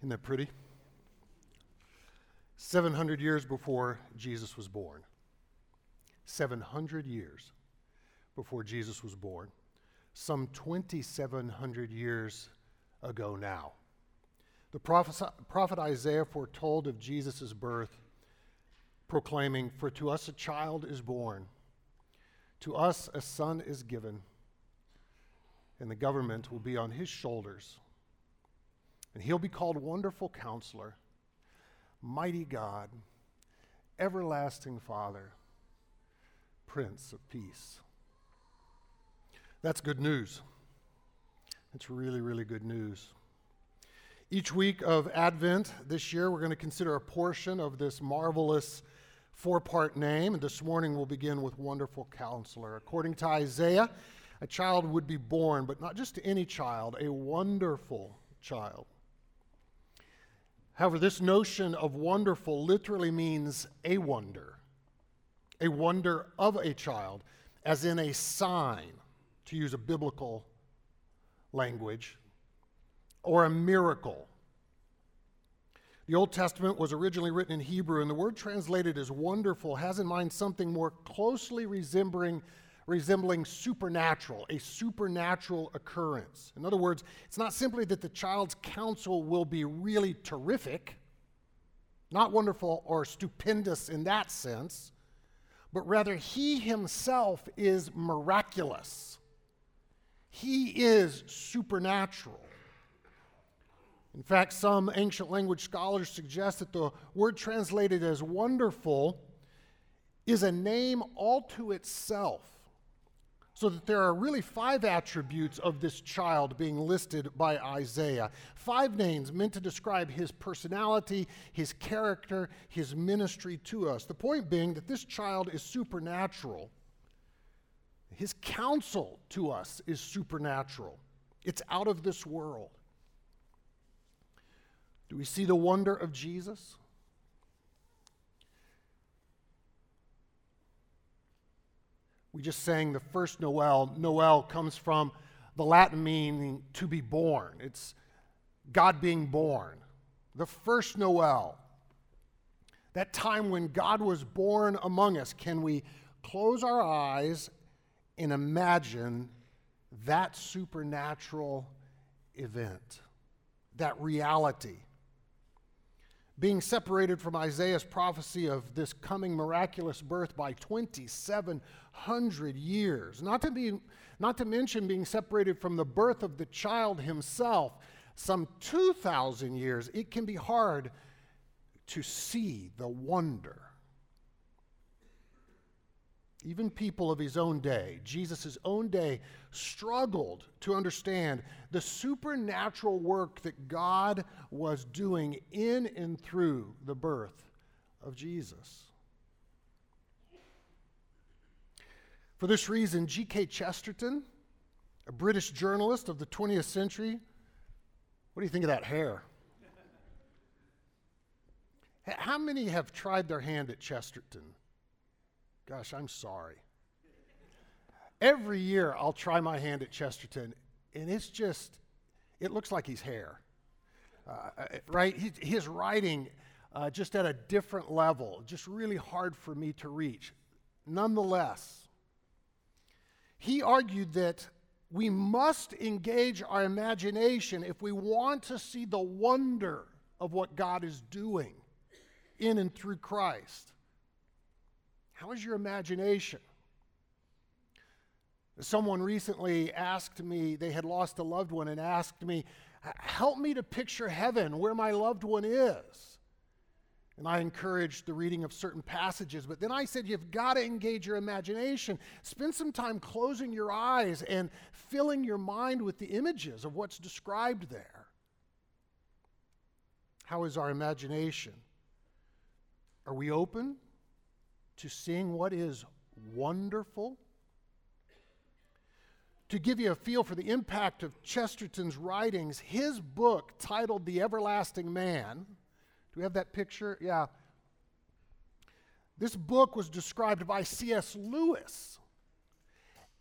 Isn't that pretty? 700 years before Jesus was born. 700 years before Jesus was born. Some 2,700 years ago now. The prophet, Isaiah foretold of Jesus' birth, proclaiming, For to us a child is born, to us a son is given, and the government will be on his shoulders. And he'll be called Wonderful Counselor, Mighty God, Everlasting Father, Prince of Peace. That's good news. It's really, really good news. Each week of Advent this year, we're going to consider a portion of this marvelous four part name. And this morning, we'll begin with Wonderful Counselor. According to Isaiah, a child would be born, but not just any child, a wonderful child. However, this notion of wonderful literally means a wonder, a wonder of a child, as in a sign, to use a biblical language or a miracle. The Old Testament was originally written in Hebrew, and the word translated as wonderful has in mind something more closely resembling, resembling supernatural, a supernatural occurrence. In other words, it's not simply that the child's counsel will be really terrific, not wonderful or stupendous in that sense, but rather he himself is miraculous. He is supernatural. In fact, some ancient language scholars suggest that the word translated as wonderful is a name all to itself. So that there are really five attributes of this child being listed by Isaiah. Five names meant to describe his personality, his character, his ministry to us. The point being that this child is supernatural. His counsel to us is supernatural, it's out of this world. Do we see the wonder of Jesus? We just sang the first Noel. Noel comes from the Latin meaning to be born. It's God being born. The first Noel, that time when God was born among us, can we close our eyes and imagine that supernatural event, that reality? Being separated from Isaiah's prophecy of this coming miraculous birth by 2,700 years. Not to, be, not to mention being separated from the birth of the child himself, some 2,000 years. It can be hard to see the wonder even people of his own day, Jesus' own day, struggled to understand the supernatural work that God was doing in and through the birth of Jesus. For this reason, G.K. Chesterton, a British journalist of the 20th century, what do you think of that hair? How many have tried their hand at Chesterton? Gosh, I'm sorry. Every year I'll try my hand at Chesterton, and it's just, it looks like he's hair. Uh, uh right? his writing, uh, just at a different level, just really hard for me to reach. Nonetheless, he argued that we must engage our imagination if we want to see the wonder of what God is doing in and through Christ. How is your imagination? Someone recently asked me, they had lost a loved one, and asked me, Help me to picture heaven where my loved one is. And I encouraged the reading of certain passages, but then I said, You've got to engage your imagination. Spend some time closing your eyes and filling your mind with the images of what's described there. How is our imagination? Are we open? To seeing what is wonderful. To give you a feel for the impact of Chesterton's writings, his book titled The Everlasting Man. Do we have that picture? Yeah. This book was described by C.S. Lewis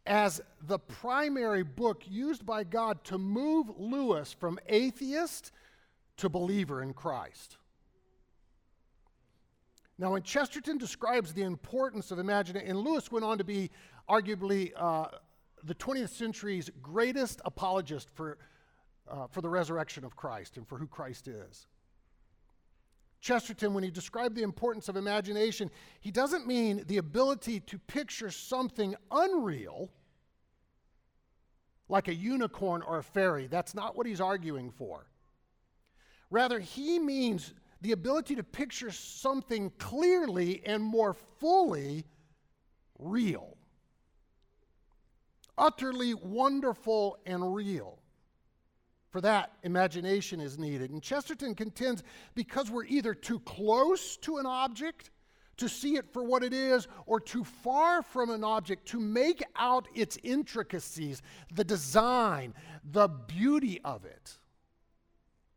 as the primary book used by God to move Lewis from atheist to believer in Christ. Now, when Chesterton describes the importance of imagination, and Lewis went on to be arguably uh, the 20th century's greatest apologist for, uh, for the resurrection of Christ and for who Christ is. Chesterton, when he described the importance of imagination, he doesn't mean the ability to picture something unreal, like a unicorn or a fairy. That's not what he's arguing for. Rather, he means the ability to picture something clearly and more fully real. Utterly wonderful and real. For that, imagination is needed. And Chesterton contends because we're either too close to an object to see it for what it is, or too far from an object to make out its intricacies, the design, the beauty of it.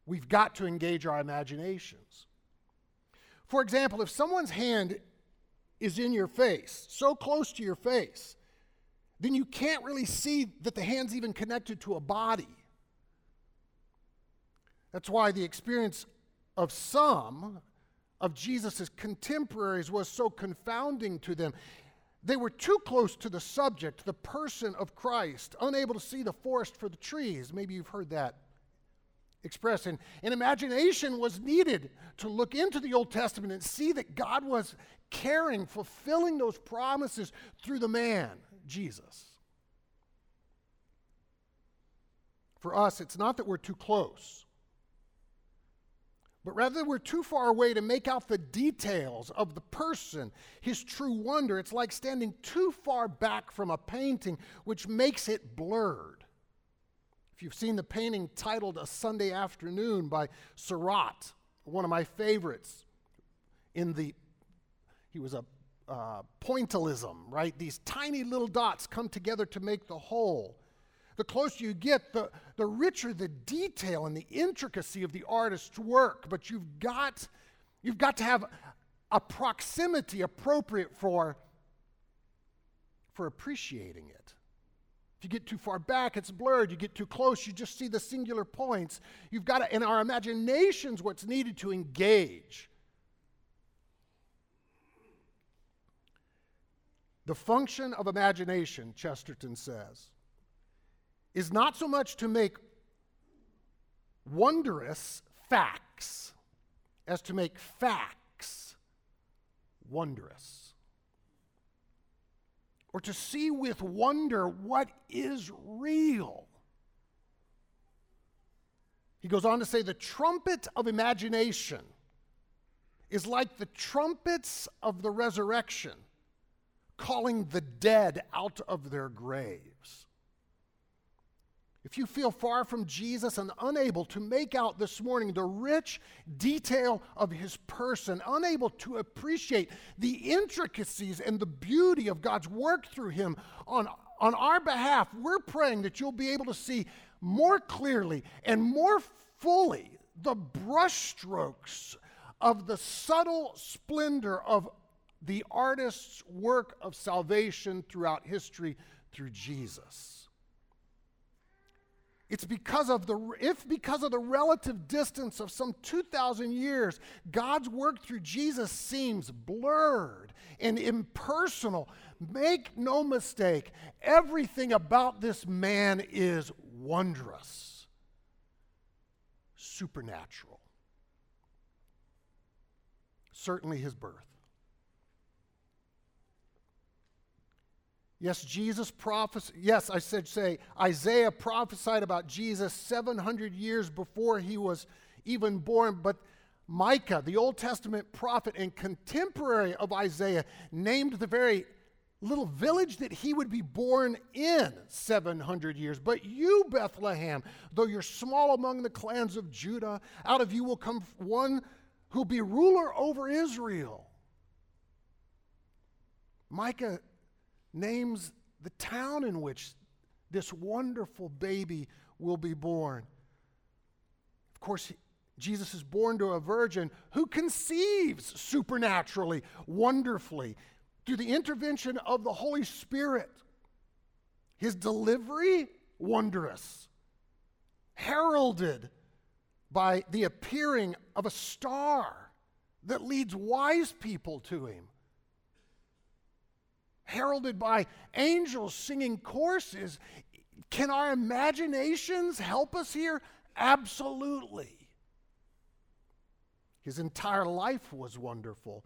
We've got to engage our imaginations. For example, if someone's hand is in your face, so close to your face, then you can't really see that the hand's even connected to a body. That's why the experience of some of Jesus' contemporaries was so confounding to them. They were too close to the subject, the person of Christ, unable to see the forest for the trees. Maybe you've heard that expressed. And, and imagination was needed to look into the Old Testament and see that God was caring, fulfilling those promises through the man, Jesus. For us, it's not that we're too close, but rather we're too far away to make out the details of the person, his true wonder. It's like standing too far back from a painting, which makes it blurred. If you've seen the painting titled A Sunday Afternoon by Seurat, one of my favorites, in the, he was a uh, pointillism, right? These tiny little dots come together to make the whole. The closer you get, the, the richer the detail and the intricacy of the artist's work. But you've got, you've got to have a proximity appropriate for, for appreciating it. If you get too far back, it's blurred. You get too close, you just see the singular points. You've got to, in our imaginations, what's needed to engage. The function of imagination, Chesterton says, is not so much to make wondrous facts as to make facts wondrous or to see with wonder what is real. He goes on to say the trumpet of imagination is like the trumpets of the resurrection, calling the dead out of their graves. If you feel far from Jesus and unable to make out this morning the rich detail of his person, unable to appreciate the intricacies and the beauty of God's work through him on, on our behalf, we're praying that you'll be able to see more clearly and more fully the brushstrokes of the subtle splendor of the artist's work of salvation throughout history through Jesus. It's because of the if because of the relative distance of some 2000 years, God's work through Jesus seems blurred and impersonal. Make no mistake, everything about this man is wondrous. Supernatural. Certainly his birth. Yes, Jesus prophesied, yes, I said, say, Isaiah prophesied about Jesus 700 years before he was even born, but Micah, the Old Testament prophet and contemporary of Isaiah, named the very little village that he would be born in 700 years. But you, Bethlehem, though you're small among the clans of Judah, out of you will come one who'll be ruler over Israel. Micah names the town in which this wonderful baby will be born. Of course, Jesus is born to a virgin who conceives supernaturally, wonderfully, through the intervention of the Holy Spirit. His delivery, wondrous, heralded by the appearing of a star that leads wise people to him. Heralded by angels singing choruses. Can our imaginations help us here? Absolutely. His entire life was wonderful.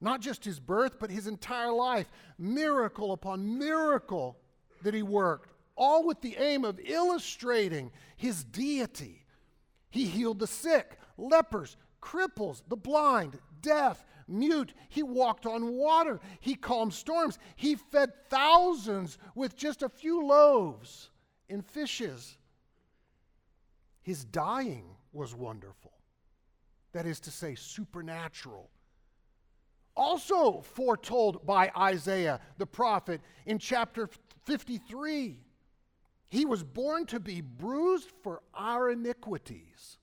Not just his birth, but his entire life. Miracle upon miracle that he worked, all with the aim of illustrating his deity. He healed the sick, lepers, cripples, the blind, deaf, mute. He walked on water. He calmed storms. He fed thousands with just a few loaves and fishes. His dying was wonderful. That is to say, supernatural. Also foretold by Isaiah the prophet in chapter 53. He was born to be bruised for our iniquities.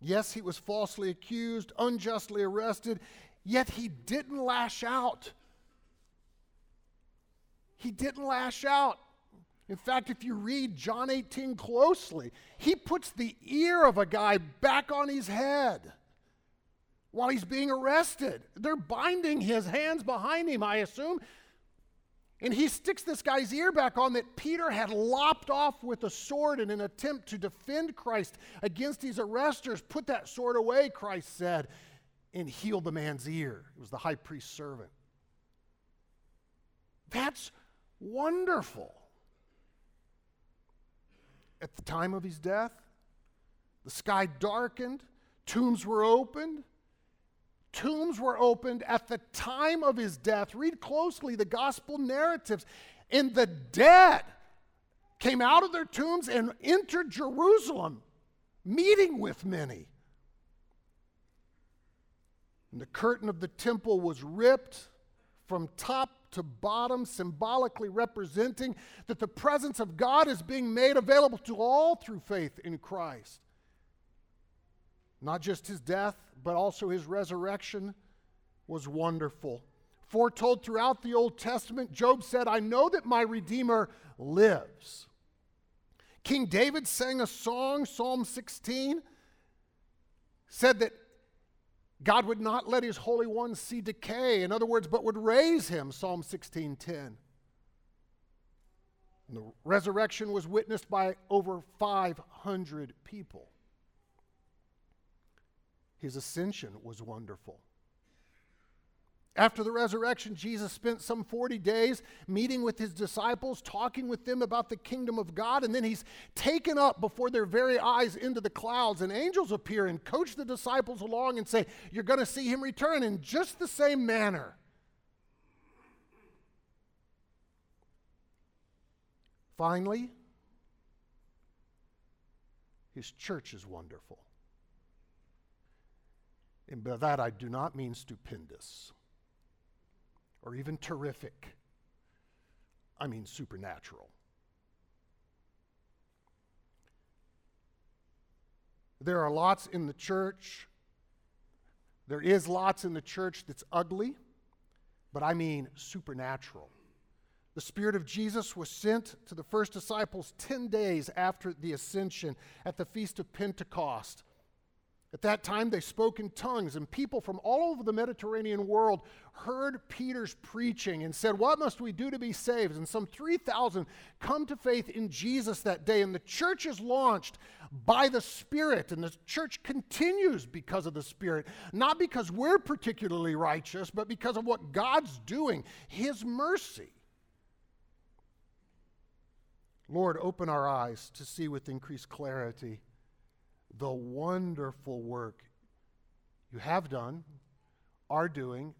Yes, he was falsely accused, unjustly arrested, yet he didn't lash out. He didn't lash out. In fact, if you read John 18 closely, he puts the ear of a guy back on his head while he's being arrested. They're binding his hands behind him, I assume. And he sticks this guy's ear back on that Peter had lopped off with a sword in an attempt to defend Christ against these arresters. Put that sword away, Christ said, and healed the man's ear. It was the high priest's servant. That's wonderful. At the time of his death, the sky darkened, tombs were opened, Tombs were opened at the time of his death. Read closely the gospel narratives. And the dead came out of their tombs and entered Jerusalem, meeting with many. And the curtain of the temple was ripped from top to bottom, symbolically representing that the presence of God is being made available to all through faith in Christ. Not just his death, but also his resurrection was wonderful. Foretold throughout the Old Testament, Job said, I know that my Redeemer lives. King David sang a song, Psalm 16, said that God would not let his Holy One see decay. In other words, but would raise him, Psalm 16:10. the resurrection was witnessed by over 500 people. His ascension was wonderful. After the resurrection, Jesus spent some 40 days meeting with his disciples, talking with them about the kingdom of God, and then he's taken up before their very eyes into the clouds, and angels appear and coach the disciples along and say, You're going to see him return in just the same manner. Finally, his church is wonderful. And by that, I do not mean stupendous or even terrific. I mean supernatural. There are lots in the church. There is lots in the church that's ugly, but I mean supernatural. The Spirit of Jesus was sent to the first disciples 10 days after the ascension at the Feast of Pentecost. At that time, they spoke in tongues, and people from all over the Mediterranean world heard Peter's preaching and said, What must we do to be saved? And some 3,000 come to faith in Jesus that day. And the church is launched by the Spirit, and the church continues because of the Spirit, not because we're particularly righteous, but because of what God's doing, His mercy. Lord, open our eyes to see with increased clarity the wonderful work you have done, are doing,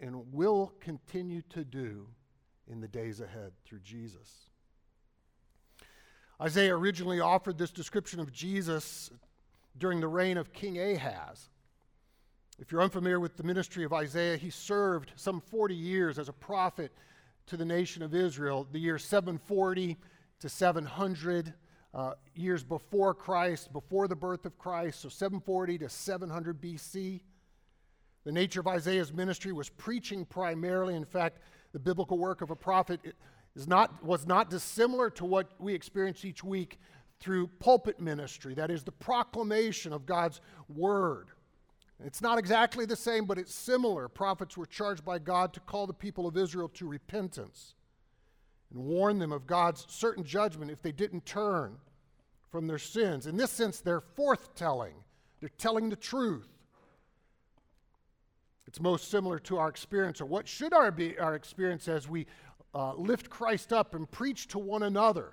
and will continue to do in the days ahead through Jesus. Isaiah originally offered this description of Jesus during the reign of King Ahaz. If you're unfamiliar with the ministry of Isaiah, he served some 40 years as a prophet to the nation of Israel, the year 740 to 700 uh, years before Christ, before the birth of Christ, so 740 to 700 BC. The nature of Isaiah's ministry was preaching primarily. In fact, the biblical work of a prophet is not, was not dissimilar to what we experience each week through pulpit ministry, that is, the proclamation of God's word. It's not exactly the same, but it's similar. Prophets were charged by God to call the people of Israel to repentance and warn them of God's certain judgment if they didn't turn from their sins. In this sense, they're forth telling, they're telling the truth. It's most similar to our experience, or what should our, be our experience as we uh, lift Christ up and preach to one another.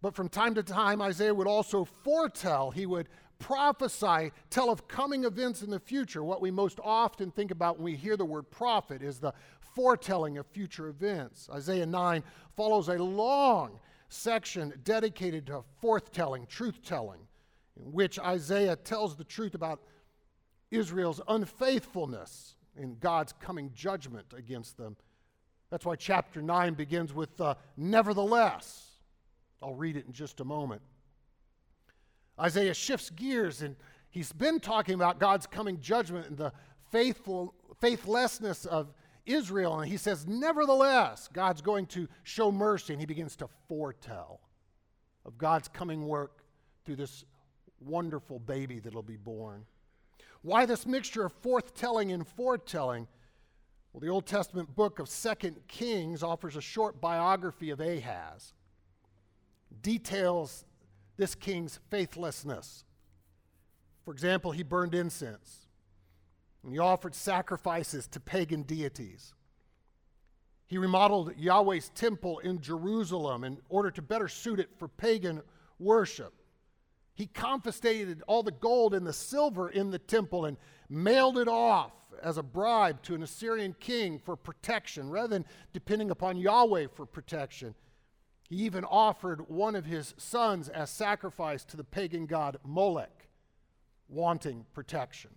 But from time to time, Isaiah would also foretell, he would prophesy, tell of coming events in the future. What we most often think about when we hear the word prophet is the foretelling of future events. Isaiah 9 follows a long section dedicated to forthtelling, truth telling, in which Isaiah tells the truth about Israel's unfaithfulness in God's coming judgment against them. That's why chapter 9 begins with uh, nevertheless. I'll read it in just a moment. Isaiah shifts gears and he's been talking about God's coming judgment and the faithful faithlessness of Israel. And he says, Nevertheless, God's going to show mercy. And he begins to foretell of God's coming work through this wonderful baby that'll be born. Why this mixture of forthtelling and foretelling? Well, the Old Testament book of Second Kings offers a short biography of Ahaz, details this king's faithlessness. For example, he burned incense. And he offered sacrifices to pagan deities. He remodeled Yahweh's temple in Jerusalem in order to better suit it for pagan worship. He confiscated all the gold and the silver in the temple and mailed it off as a bribe to an Assyrian king for protection rather than depending upon Yahweh for protection. He even offered one of his sons as sacrifice to the pagan god Molech, wanting protection.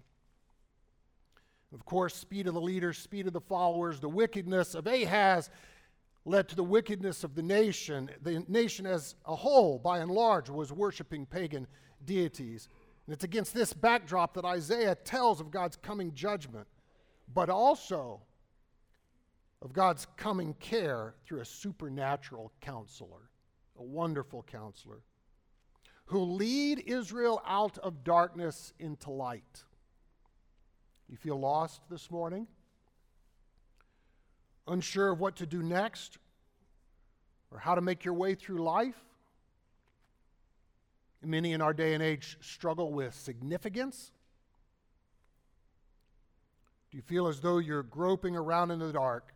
Of course, speed of the leaders, speed of the followers, the wickedness of Ahaz led to the wickedness of the nation. The nation as a whole, by and large, was worshiping pagan deities. And it's against this backdrop that Isaiah tells of God's coming judgment, but also of God's coming care through a supernatural counselor, a wonderful counselor, who lead Israel out of darkness into light. You feel lost this morning? Unsure of what to do next? Or how to make your way through life? Many in our day and age struggle with significance. Do you feel as though you're groping around in the dark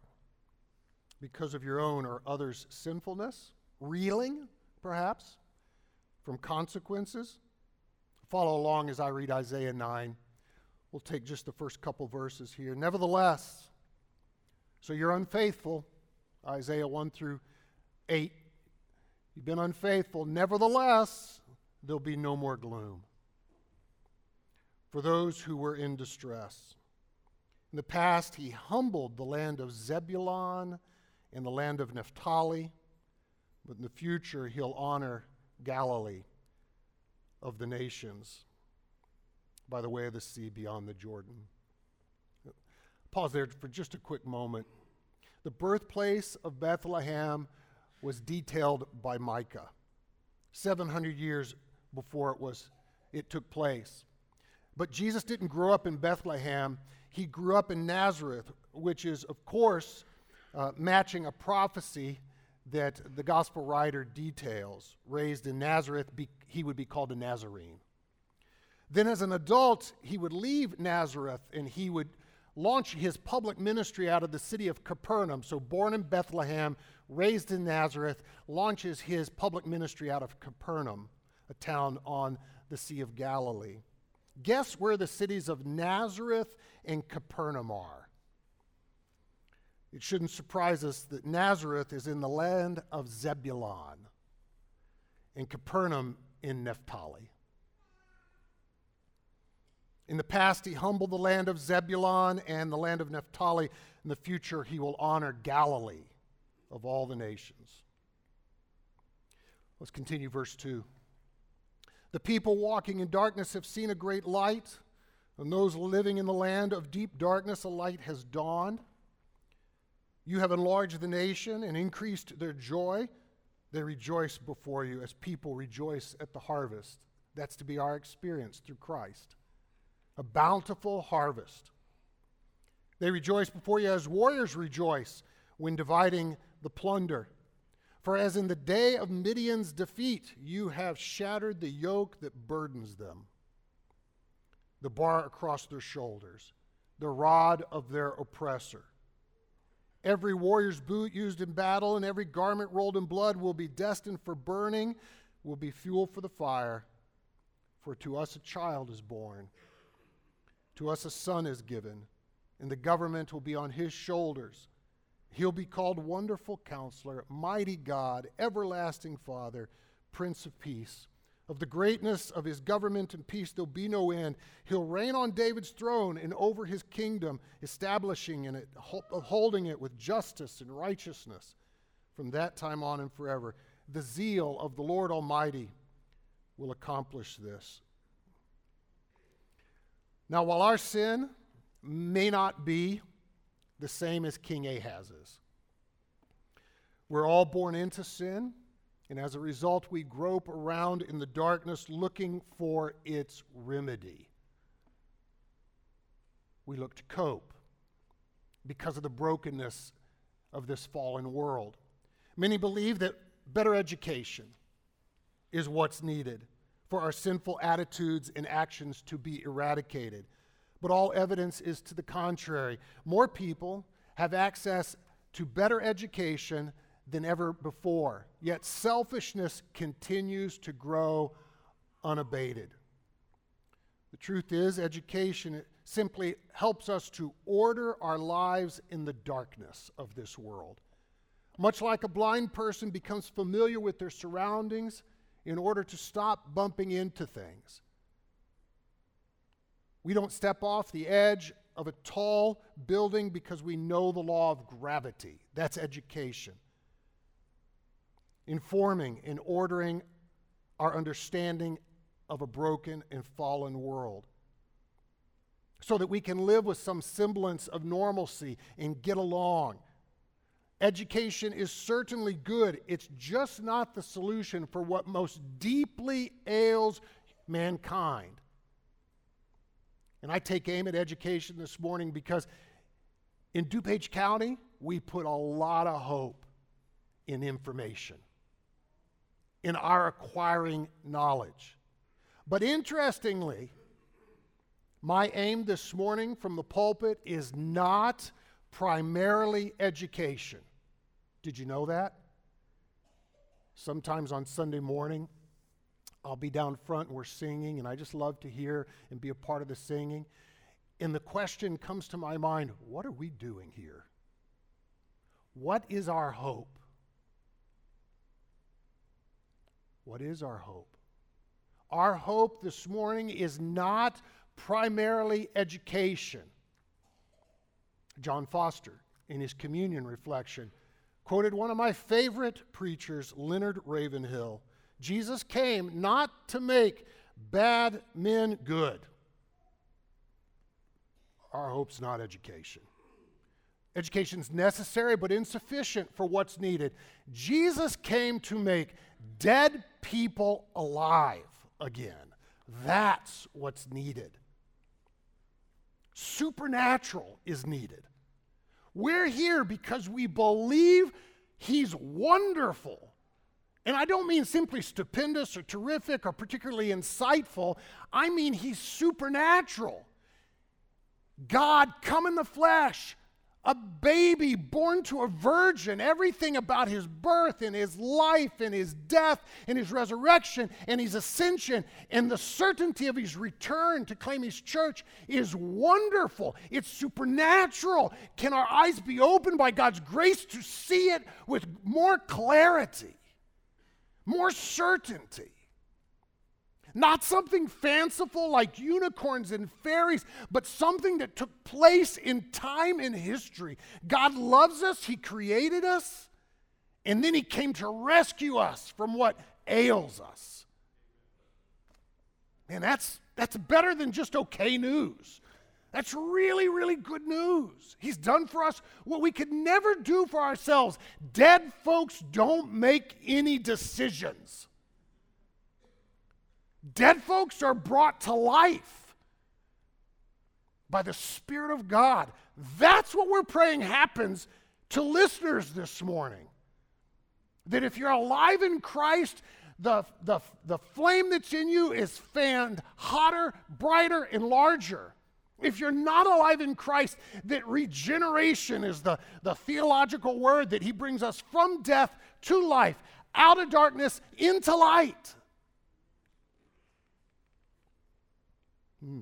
because of your own or others' sinfulness? Reeling, perhaps, from consequences? Follow along as I read Isaiah 9. We'll take just the first couple verses here. Nevertheless, so you're unfaithful, Isaiah 1 through 8. You've been unfaithful. Nevertheless, there'll be no more gloom for those who were in distress. In the past, he humbled the land of Zebulun and the land of Naphtali, but in the future, he'll honor Galilee of the nations by the way of the sea beyond the Jordan. Pause there for just a quick moment. The birthplace of Bethlehem was detailed by Micah 700 years before it was it took place. But Jesus didn't grow up in Bethlehem. He grew up in Nazareth, which is, of course, uh, matching a prophecy that the gospel writer details. Raised in Nazareth, be, he would be called a Nazarene. Then, as an adult, he would leave Nazareth and he would launch his public ministry out of the city of Capernaum. So, born in Bethlehem, raised in Nazareth, launches his public ministry out of Capernaum, a town on the Sea of Galilee. Guess where the cities of Nazareth and Capernaum are? It shouldn't surprise us that Nazareth is in the land of Zebulun and Capernaum in Naphtali. In the past, he humbled the land of Zebulun and the land of Naphtali. In the future, he will honor Galilee of all the nations. Let's continue, verse 2. The people walking in darkness have seen a great light, and those living in the land of deep darkness, a light has dawned. You have enlarged the nation and increased their joy. They rejoice before you as people rejoice at the harvest. That's to be our experience through Christ. A bountiful harvest. They rejoice before you as warriors rejoice when dividing the plunder. For as in the day of Midian's defeat, you have shattered the yoke that burdens them, the bar across their shoulders, the rod of their oppressor. Every warrior's boot used in battle and every garment rolled in blood will be destined for burning, will be fuel for the fire. For to us a child is born, to us a son is given, and the government will be on his shoulders. He'll be called Wonderful Counselor, Mighty God, Everlasting Father, Prince of Peace. Of the greatness of his government and peace, there'll be no end. He'll reign on David's throne and over his kingdom, establishing in it, upholding it with justice and righteousness from that time on and forever. The zeal of the Lord Almighty will accomplish this. Now, while our sin may not be the same as King Ahaz's, we're all born into sin. And as a result, we grope around in the darkness looking for its remedy. We look to cope because of the brokenness of this fallen world. Many believe that better education is what's needed for our sinful attitudes and actions to be eradicated. But all evidence is to the contrary. More people have access to better education than ever before, yet selfishness continues to grow unabated. The truth is, education simply helps us to order our lives in the darkness of this world. Much like a blind person becomes familiar with their surroundings in order to stop bumping into things. We don't step off the edge of a tall building because we know the law of gravity. That's education informing and ordering our understanding of a broken and fallen world so that we can live with some semblance of normalcy and get along. Education is certainly good, it's just not the solution for what most deeply ails mankind. And I take aim at education this morning because in DuPage County, we put a lot of hope in information in our acquiring knowledge. But interestingly, my aim this morning from the pulpit is not primarily education. Did you know that? Sometimes on Sunday morning, I'll be down front and we're singing, and I just love to hear and be a part of the singing. And the question comes to my mind what are we doing here? What is our hope? What is our hope? Our hope this morning is not primarily education. John Foster, in his communion reflection, quoted one of my favorite preachers, Leonard Ravenhill. Jesus came not to make bad men good. Our hope's not education. Education's necessary but insufficient for what's needed. Jesus came to make dead people alive again. That's what's needed. Supernatural is needed. We're here because we believe He's wonderful. And I don't mean simply stupendous or terrific or particularly insightful, I mean He's supernatural. God come in the flesh, a baby born to a virgin, everything about his birth and his life and his death and his resurrection and his ascension and the certainty of his return to claim his church is wonderful. It's supernatural. Can our eyes be opened by God's grace to see it with more clarity, more certainty? Not something fanciful like unicorns and fairies, but something that took place in time and history. God loves us, He created us, and then He came to rescue us from what ails us. Man, that's, that's better than just okay news. That's really, really good news. He's done for us what we could never do for ourselves. Dead folks don't make any decisions. Dead folks are brought to life by the Spirit of God. That's what we're praying happens to listeners this morning. That if you're alive in Christ, the, the, the flame that's in you is fanned hotter, brighter, and larger. If you're not alive in Christ, that regeneration is the, the theological word that he brings us from death to life, out of darkness into light. Hmm.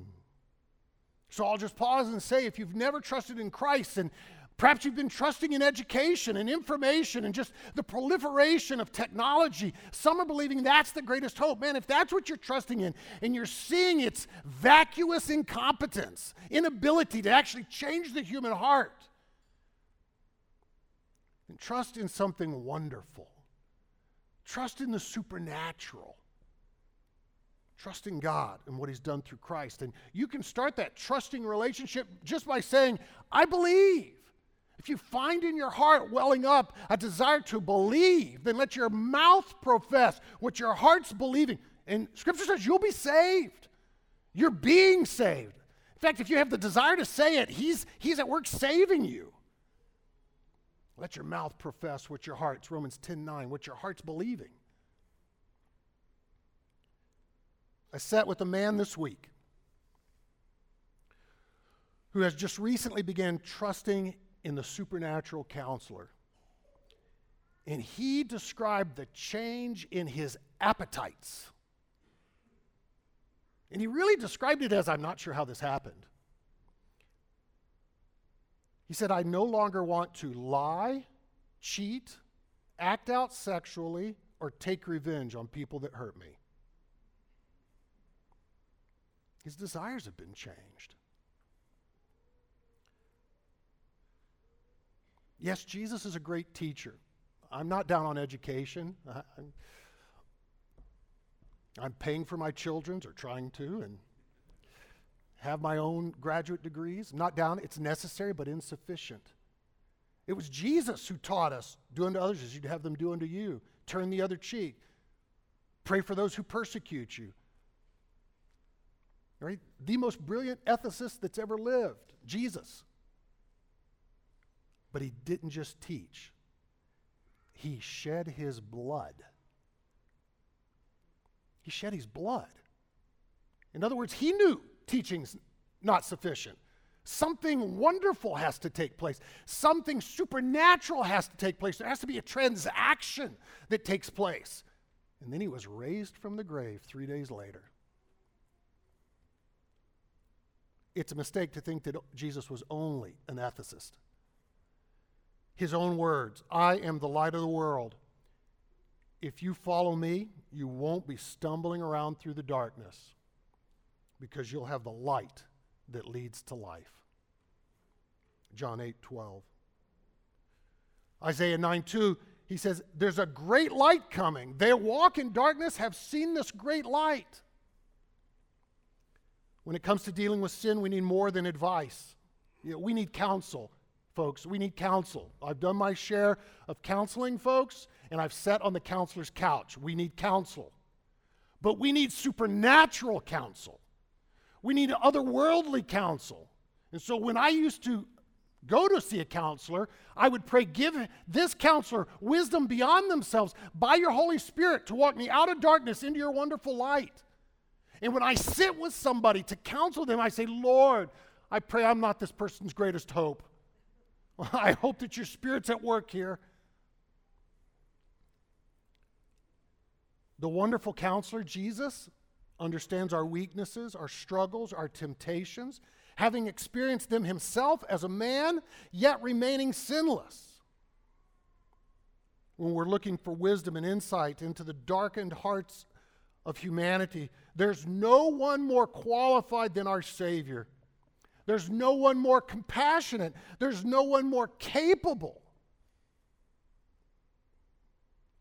So I'll just pause and say if you've never trusted in Christ and Perhaps you've been trusting in education and information and just the proliferation of technology. Some are believing that's the greatest hope. Man, if that's what you're trusting in and you're seeing its vacuous incompetence, inability to actually change the human heart, then trust in something wonderful. Trust in the supernatural. Trust in God and what He's done through Christ. And you can start that trusting relationship just by saying, I believe. If you find in your heart welling up a desire to believe, then let your mouth profess what your heart's believing. And Scripture says you'll be saved. You're being saved. In fact, if you have the desire to say it, He's, he's at work saving you. Let your mouth profess what your heart's, Romans 10 9, what your heart's believing. I sat with a man this week who has just recently began trusting in the supernatural counselor. And he described the change in his appetites. And he really described it as I'm not sure how this happened. He said, I no longer want to lie, cheat, act out sexually, or take revenge on people that hurt me. His desires have been changed. Yes, Jesus is a great teacher. I'm not down on education. I'm, paying for my children's or trying to and have my own graduate degrees. I'm not down. It's necessary but insufficient. It was Jesus who taught us do unto others as you'd have them do unto you. Turn the other cheek. Pray for those who persecute you. Right? The most brilliant ethicist that's ever lived, Jesus. But he didn't just teach, he shed his blood. He shed his blood. In other words, he knew teaching's not sufficient. Something wonderful has to take place. Something supernatural has to take place. There has to be a transaction that takes place. And then he was raised from the grave three days later. It's a mistake to think that Jesus was only an ethicist his own words I am the light of the world. If you follow me, you won't be stumbling around through the darkness because you'll have the light that leads to life. John 8 12. Isaiah 9 2, he says, There's a great light coming. They walk in darkness, have seen this great light. When it comes to dealing with sin, we need more than advice. You know, we need counsel folks. We need counsel. I've done my share of counseling, folks, and I've sat on the counselor's couch. We need counsel. But we need supernatural counsel. We need otherworldly counsel. And so when I used to go to see a counselor, I would pray, give this counselor wisdom beyond themselves by your Holy Spirit to walk me out of darkness into your wonderful light. And when I sit with somebody to counsel them, I say, Lord, I pray I'm not this person's greatest hope. I hope that your Spirit's at work here. The wonderful counselor, Jesus, understands our weaknesses, our struggles, our temptations, having experienced them himself as a man, yet remaining sinless. When we're looking for wisdom and insight into the darkened hearts of humanity, there's no one more qualified than our Savior there's no one more compassionate. There's no one more capable.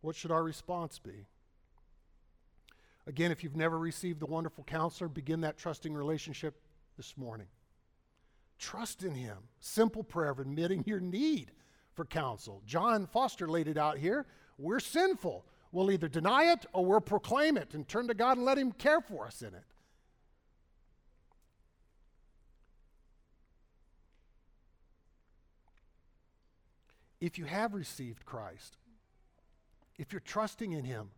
What should our response be? Again, if you've never received the wonderful counselor, begin that trusting relationship this morning. Trust in Him. Simple prayer of admitting your need for counsel. John Foster laid it out here. We're sinful. We'll either deny it or we'll proclaim it and turn to God and let Him care for us in it. If you have received Christ, if you're trusting in Him,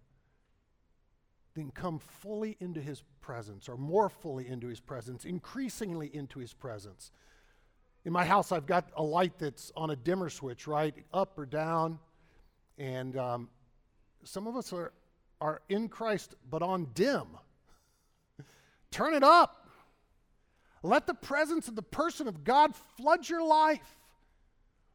then come fully into His presence or more fully into His presence, increasingly into His presence. In my house, I've got a light that's on a dimmer switch, right? Up or down. And um, some of us are, are in Christ, but on dim. Turn it up. Let the presence of the person of God flood your life.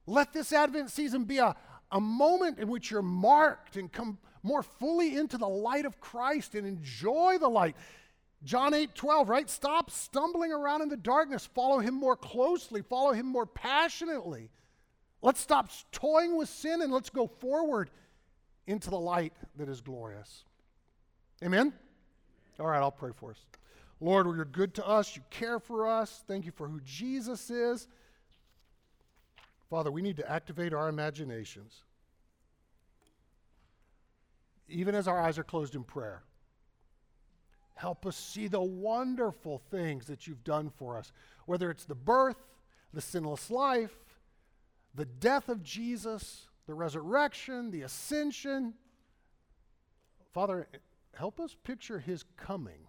Let this Advent season be a, a moment in which you're marked and come more fully into the light of Christ and enjoy the light. John 8 12, right? Stop stumbling around in the darkness. Follow him more closely, follow him more passionately. Let's stop toying with sin and let's go forward into the light that is glorious. Amen? All right, I'll pray for us. Lord, you're good to us. You care for us. Thank you for who Jesus is. Father, we need to activate our imaginations. Even as our eyes are closed in prayer, help us see the wonderful things that you've done for us, whether it's the birth, the sinless life, the death of Jesus, the resurrection, the ascension. Father, help us picture his coming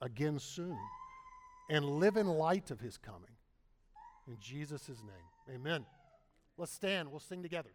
again soon and live in light of his coming. In Jesus' name, amen. Let's stand, we'll sing together.